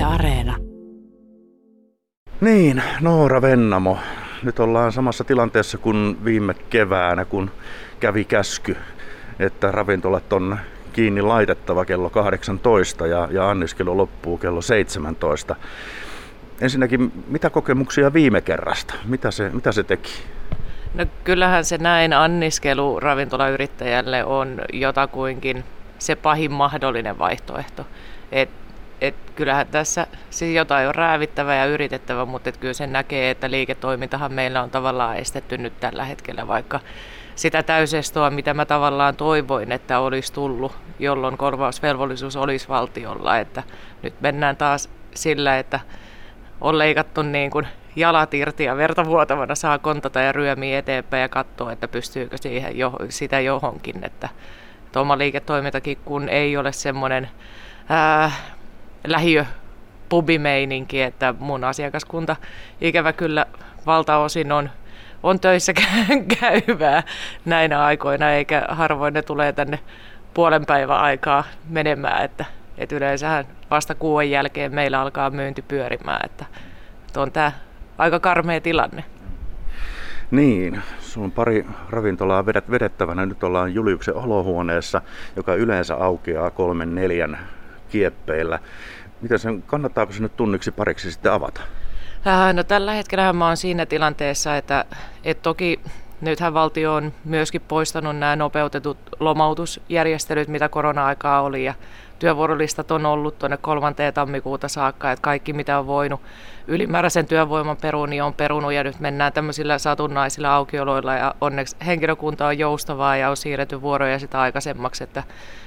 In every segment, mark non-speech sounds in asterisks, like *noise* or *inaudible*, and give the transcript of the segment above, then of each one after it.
Yle Areena. Niin, Noora Vennamo. Nyt ollaan samassa tilanteessa kuin viime keväänä, kun kävi käsky, että ravintolat on kiinni laitettava kello 18 ja, ja anniskelu loppuu kello 17. Ensinnäkin, mitä kokemuksia viime kerrasta? Mitä se, mitä se teki? No kyllähän se näin anniskelu ravintolayrittäjälle on jotakuinkin se pahin mahdollinen vaihtoehto. Et, et kyllähän tässä siis jotain on räävittävä ja yritettävä, mutta et kyllä sen näkee, että liiketoimintahan meillä on tavallaan estetty nyt tällä hetkellä, vaikka sitä täysestoa, mitä mä tavallaan toivoin, että olisi tullut, jolloin korvausvelvollisuus olisi valtiolla. Että nyt mennään taas sillä, että on leikattu niin kuin jalat irti ja verta vuotavana saa kontata ja ryömiä eteenpäin ja katsoa, että pystyykö siihen jo, sitä johonkin. Että, että oma liiketoimintakin, kun ei ole semmoinen ää, lähiö pubimeininki, että mun asiakaskunta ikävä kyllä valtaosin on, on töissä *laughs* käyvää näinä aikoina, eikä harvoin ne tulee tänne puolen päivän aikaa menemään, että, että yleensähän vasta kuuden jälkeen meillä alkaa myynti pyörimään, että, että on tämä aika karmea tilanne. Niin, sulla on pari ravintolaa vedet, vedettävänä. Nyt ollaan Juliuksen olohuoneessa, joka yleensä aukeaa kolmen neljän kieppeillä. Miten sen, kannattaako nyt tunniksi pariksi sitten avata? Äh, no tällä hetkellä mä oon siinä tilanteessa, että, että toki nythän valtio on myöskin poistanut nämä nopeutetut lomautusjärjestelyt, mitä korona-aikaa oli, ja työvuorolistat on ollut tuonne kolmanteen tammikuuta saakka, että kaikki mitä on voinut ylimääräisen työvoiman peruun, niin on perunut, ja nyt mennään tämmöisillä satunnaisilla aukioloilla, ja onneksi henkilökunta on joustavaa ja on siirretty vuoroja sitä aikaisemmaksi, että,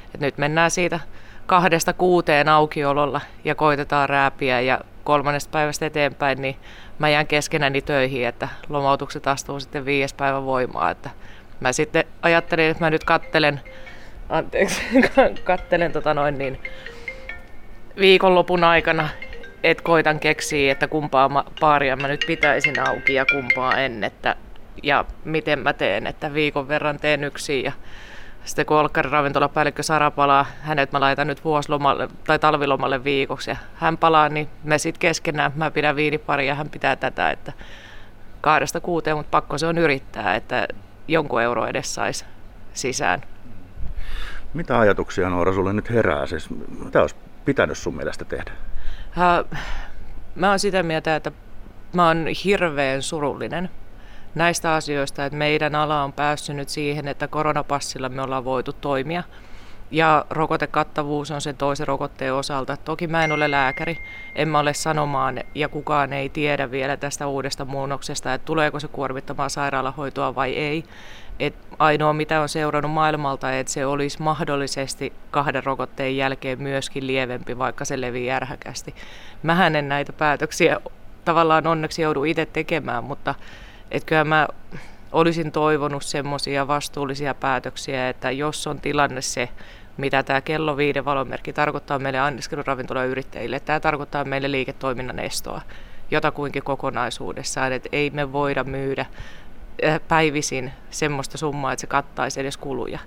että nyt mennään siitä kahdesta kuuteen aukiololla ja koitetaan rääpiä ja kolmannesta päivästä eteenpäin, niin mä jään keskenäni töihin, että lomautukset astuu sitten viides päivä voimaan. Että mä sitten ajattelin, että mä nyt kattelen, anteeksi, *laughs* kattelen tota noin niin, viikonlopun aikana, että koitan keksiä, että kumpaa paaria mä nyt pitäisin auki ja kumpaa en, että, ja miten mä teen, että viikon verran teen yksin ja sitten kun Olkkarin ravintolapäällikkö Sara palaa, hänet mä laitan nyt vuosilomalle tai talvilomalle viikoksi ja hän palaa, niin me sitten keskenään, mä pidän viinipari ja hän pitää tätä, että kahdesta kuuteen, mutta pakko se on yrittää, että jonkun euro edes saisi sisään. Mitä ajatuksia Noora sulle nyt herää? Siis, mitä olisi pitänyt sun mielestä tehdä? Uh, mä oon sitä mieltä, että mä oon hirveän surullinen näistä asioista, että meidän ala on päässyt nyt siihen, että koronapassilla me ollaan voitu toimia. Ja rokotekattavuus on sen toisen rokotteen osalta. Toki mä en ole lääkäri, en mä ole sanomaan ja kukaan ei tiedä vielä tästä uudesta muunnoksesta, että tuleeko se kuormittamaan sairaalahoitoa vai ei. Et ainoa mitä on seurannut maailmalta, että se olisi mahdollisesti kahden rokotteen jälkeen myöskin lievempi, vaikka se leviää ärhäkästi. Mähän en näitä päätöksiä tavallaan onneksi joudu itse tekemään, mutta että kyllä mä olisin toivonut semmoisia vastuullisia päätöksiä, että jos on tilanne se, mitä tämä kello viiden valomerkki tarkoittaa meille anniskeluravintoloyrittäjille, tämä tarkoittaa meille liiketoiminnan estoa jotakuinkin kokonaisuudessaan, että ei me voida myydä äh, päivisin semmoista summaa, että se kattaisi edes kuluja.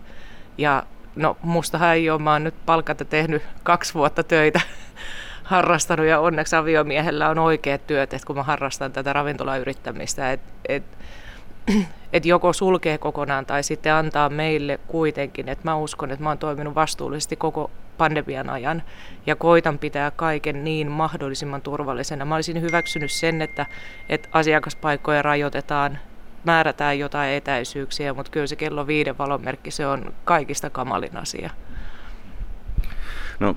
Ja no mustahan ei ole, mä oon nyt palkatta tehnyt kaksi vuotta töitä harrastanut ja onneksi aviomiehellä on oikeat työt, että kun mä harrastan tätä ravintolayrittämistä, että et, *clears throat* et joko sulkee kokonaan tai sitten antaa meille kuitenkin, että mä uskon, että mä oon toiminut vastuullisesti koko pandemian ajan ja koitan pitää kaiken niin mahdollisimman turvallisena. Mä olisin hyväksynyt sen, että, että asiakaspaikkoja rajoitetaan, määrätään jotain etäisyyksiä, mutta kyllä se kello viiden valonmerkki, se on kaikista kamalin asia. No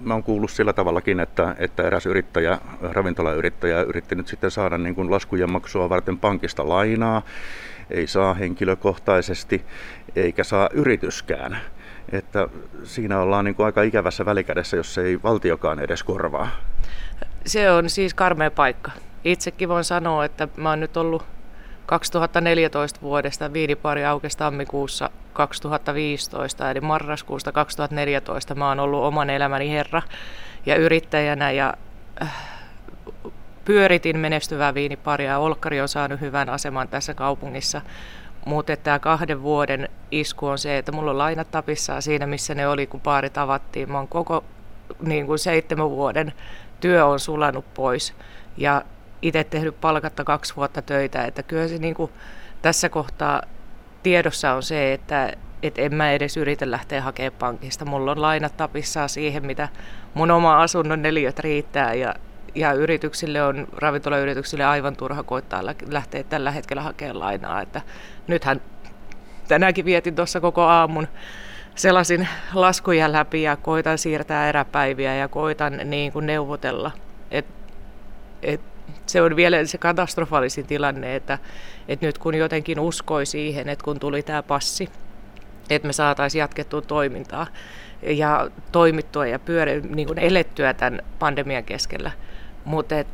mä oon kuullut sillä tavallakin, että, että eräs yrittäjä, ravintolayrittäjä yritti nyt sitten saada niin kuin laskujen maksua varten pankista lainaa. Ei saa henkilökohtaisesti, eikä saa yrityskään. Että siinä ollaan niin kuin aika ikävässä välikädessä, jos ei valtiokaan edes korvaa. Se on siis karmea paikka. Itsekin voin sanoa, että mä oon nyt ollut 2014 vuodesta viinipari aukesi tammikuussa 2015, eli marraskuusta 2014 mä oon ollut oman elämäni herra ja yrittäjänä ja äh, pyöritin menestyvää viiniparia. Olkkari on saanut hyvän aseman tässä kaupungissa, mutta tämä kahden vuoden isku on se, että mulla on lainat tapissaan siinä, missä ne oli, kun paari tavattiin. Mä oon koko niin kuin seitsemän vuoden työ on sulanut pois ja itse tehnyt palkatta kaksi vuotta töitä, että kyllä se niin kuin tässä kohtaa tiedossa on se, että et en mä edes yritä lähteä hakemaan pankista. Mulla on lainat tapissaan siihen, mitä mun oma asunnon neliöt riittää ja, ja yrityksille on, ravintolayrityksille aivan turha koittaa lähteä tällä hetkellä hakemaan lainaa. Että nythän tänäänkin vietin tuossa koko aamun selasin laskuja läpi ja koitan siirtää eräpäiviä ja koitan niin kuin neuvotella. Et, et se on vielä se katastrofaalisin tilanne, että, että nyt kun jotenkin uskoi siihen, että kun tuli tämä passi, että me saataisiin jatkettua toimintaa ja toimittua ja pyöri, niin kuin elettyä tämän pandemian keskellä. Mut et,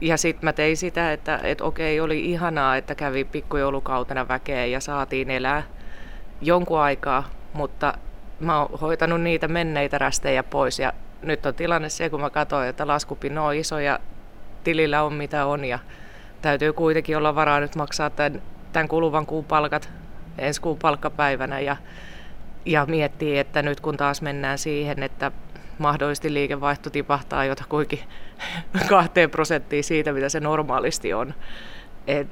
ja sitten mä tein sitä, että et okei, oli ihanaa, että kävi pikkujoulukautena väkeä ja saatiin elää jonkun aikaa, mutta mä oon hoitanut niitä menneitä rästejä pois ja nyt on tilanne se, kun mä katsoin, että laskupino on iso ja tilillä on mitä on ja täytyy kuitenkin olla varaa nyt maksaa tämän, tämän kuluvan kuun palkat ensi kuun palkkapäivänä ja, ja miettii, että nyt kun taas mennään siihen, että mahdollisesti liikevaihto tipahtaa jotakuinkin *laughs* kahteen prosenttiin siitä, mitä se normaalisti on. Et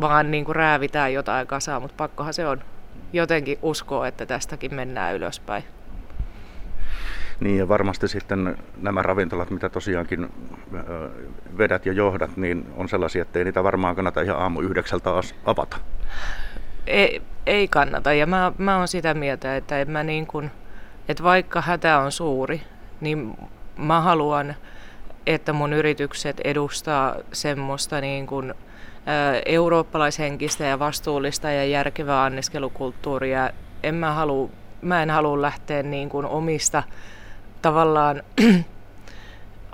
vaan niin kuin räävitään jotain kasaa, mutta pakkohan se on jotenkin uskoa, että tästäkin mennään ylöspäin. Niin ja varmasti sitten nämä ravintolat, mitä tosiaankin vedät ja johdat, niin on sellaisia, että ei niitä varmaan kannata ihan aamu yhdeksältä avata. Ei, ei kannata ja mä, mä oon sitä mieltä, että, en mä niin kun, että vaikka hätä on suuri, niin mä haluan, että mun yritykset edustaa semmoista niin kun, eurooppalaishenkistä ja vastuullista ja järkevää anniskelukulttuuria. En mä, halu, mä en halua lähteä niin kun omista tavallaan *clears throat*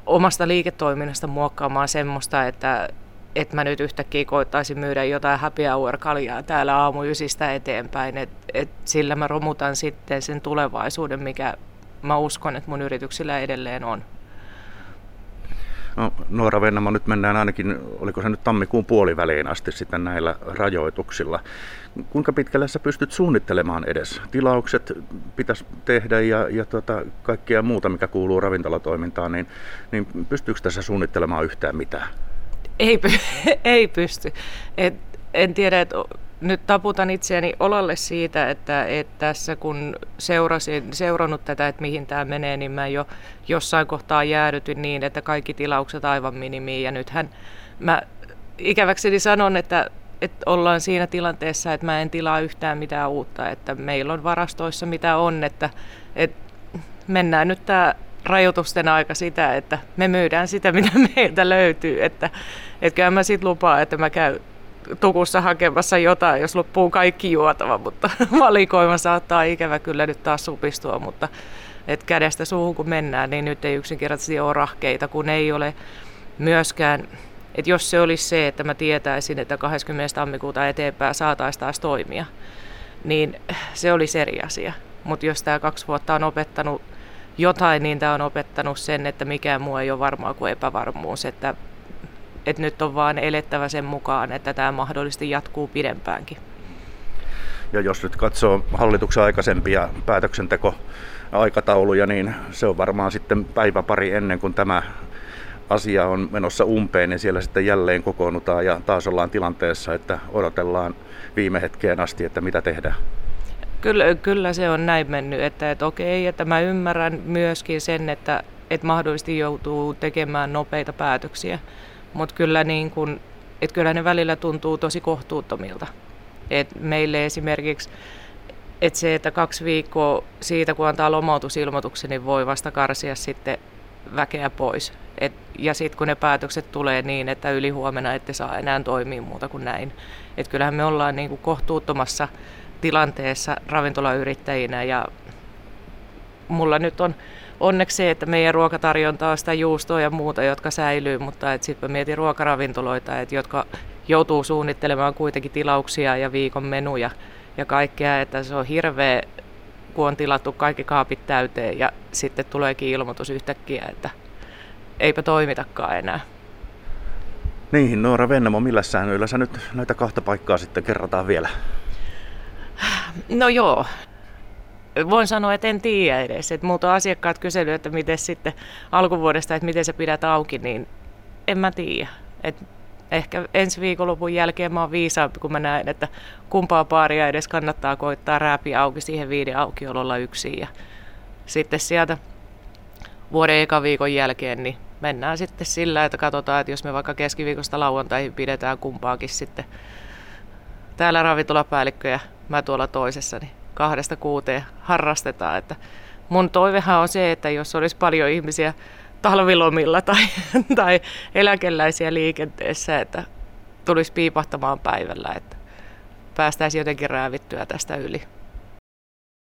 omasta liiketoiminnasta muokkaamaan semmoista, että, että mä nyt yhtäkkiä koittaisin myydä jotain happy hour-kaljaa täällä aamu ysistä eteenpäin. Et, et sillä mä romutan sitten sen tulevaisuuden, mikä mä uskon, että mun yrityksillä edelleen on. No, Noora Vennamo, nyt mennään ainakin, oliko se nyt tammikuun puoliväliin asti sitten näillä rajoituksilla. Kuinka pitkälle sä pystyt suunnittelemaan edes? Tilaukset pitäisi tehdä ja, ja tota, kaikkea muuta, mikä kuuluu ravintolatoimintaan, niin, niin pystyykö tässä suunnittelemaan yhtään mitään? Ei, *laughs* ei pysty. Et, en tiedä, että nyt taputan itseäni olalle siitä, että, että tässä kun seurasin, seurannut tätä, että mihin tämä menee, niin mä jo jossain kohtaa jäädytyn niin, että kaikki tilaukset aivan minimiin. Ja nythän mä ikäväkseni sanon, että, että ollaan siinä tilanteessa, että mä en tilaa yhtään mitään uutta, että meillä on varastoissa mitä on, että, että mennään nyt tämä rajoitusten aika sitä, että me myydään sitä, *laughs* mitä meiltä löytyy. Että, että kyllä mä sitten lupaan, että mä käyn tukussa hakemassa jotain, jos loppuu kaikki juotava, mutta *laughs* valikoima saattaa ikävä kyllä nyt taas supistua, mutta et kädestä suuhun kun mennään, niin nyt ei yksinkertaisesti ole rahkeita, kun ei ole myöskään, että jos se olisi se, että mä tietäisin, että 20. tammikuuta eteenpäin saataisiin taas toimia, niin se olisi eri asia. Mutta jos tämä kaksi vuotta on opettanut jotain, niin tämä on opettanut sen, että mikään muu ei ole varmaa kuin epävarmuus, että että nyt on vaan elettävä sen mukaan, että tämä mahdollisesti jatkuu pidempäänkin. Ja jos nyt katsoo hallituksen aikaisempia päätöksenteko-aikatauluja, niin se on varmaan sitten päivä pari ennen kuin tämä asia on menossa umpeen, niin siellä sitten jälleen kokoonnutaan ja taas ollaan tilanteessa, että odotellaan viime hetkeen asti, että mitä tehdään. Kyllä, kyllä se on näin mennyt, että, että okei, että mä ymmärrän myöskin sen, että, että mahdollisesti joutuu tekemään nopeita päätöksiä. Mutta kyllä, niin kun, et kyllä ne välillä tuntuu tosi kohtuuttomilta. Et meille esimerkiksi et se, että kaksi viikkoa siitä, kun antaa lomautusilmoituksen, niin voi vasta karsia sitten väkeä pois. Et, ja sitten kun ne päätökset tulee niin, että yli huomenna ette saa enää toimia muuta kuin näin. Et kyllähän me ollaan niin kuin kohtuuttomassa tilanteessa ravintolayrittäjinä ja mulla nyt on onneksi se, että meidän ruokatarjonta on sitä juustoa ja muuta, jotka säilyy, mutta sitten mietin ruokaravintoloita, että jotka joutuu suunnittelemaan kuitenkin tilauksia ja viikon menuja ja kaikkea, että se on hirveä, kun on tilattu kaikki kaapit täyteen ja sitten tuleekin ilmoitus yhtäkkiä, että eipä toimitakaan enää. Niin, Noora Vennamo, millä säännöillä sä nyt näitä kahta paikkaa sitten kerrotaan vielä? No joo, voin sanoa, että en tiedä edes. Että muuta asiakkaat kysely, että miten sitten alkuvuodesta, että miten sä pidät auki, niin en mä tiedä. Et ehkä ensi viikonlopun jälkeen mä oon viisaampi, kun mä näen, että kumpaa paaria edes kannattaa koittaa rääpiä auki siihen viiden aukiololla yksin. Ja sitten sieltä vuoden eka viikon jälkeen, niin mennään sitten sillä, että katsotaan, että jos me vaikka keskiviikosta lauantaihin pidetään kumpaakin sitten täällä ravintolapäällikkö ja mä tuolla toisessa, niin kahdesta kuuteen harrastetaan. Että mun toivehan on se, että jos olisi paljon ihmisiä talvilomilla tai, *laughs* tai eläkeläisiä liikenteessä, että tulisi piipahtamaan päivällä, että päästäisiin jotenkin räävittyä tästä yli.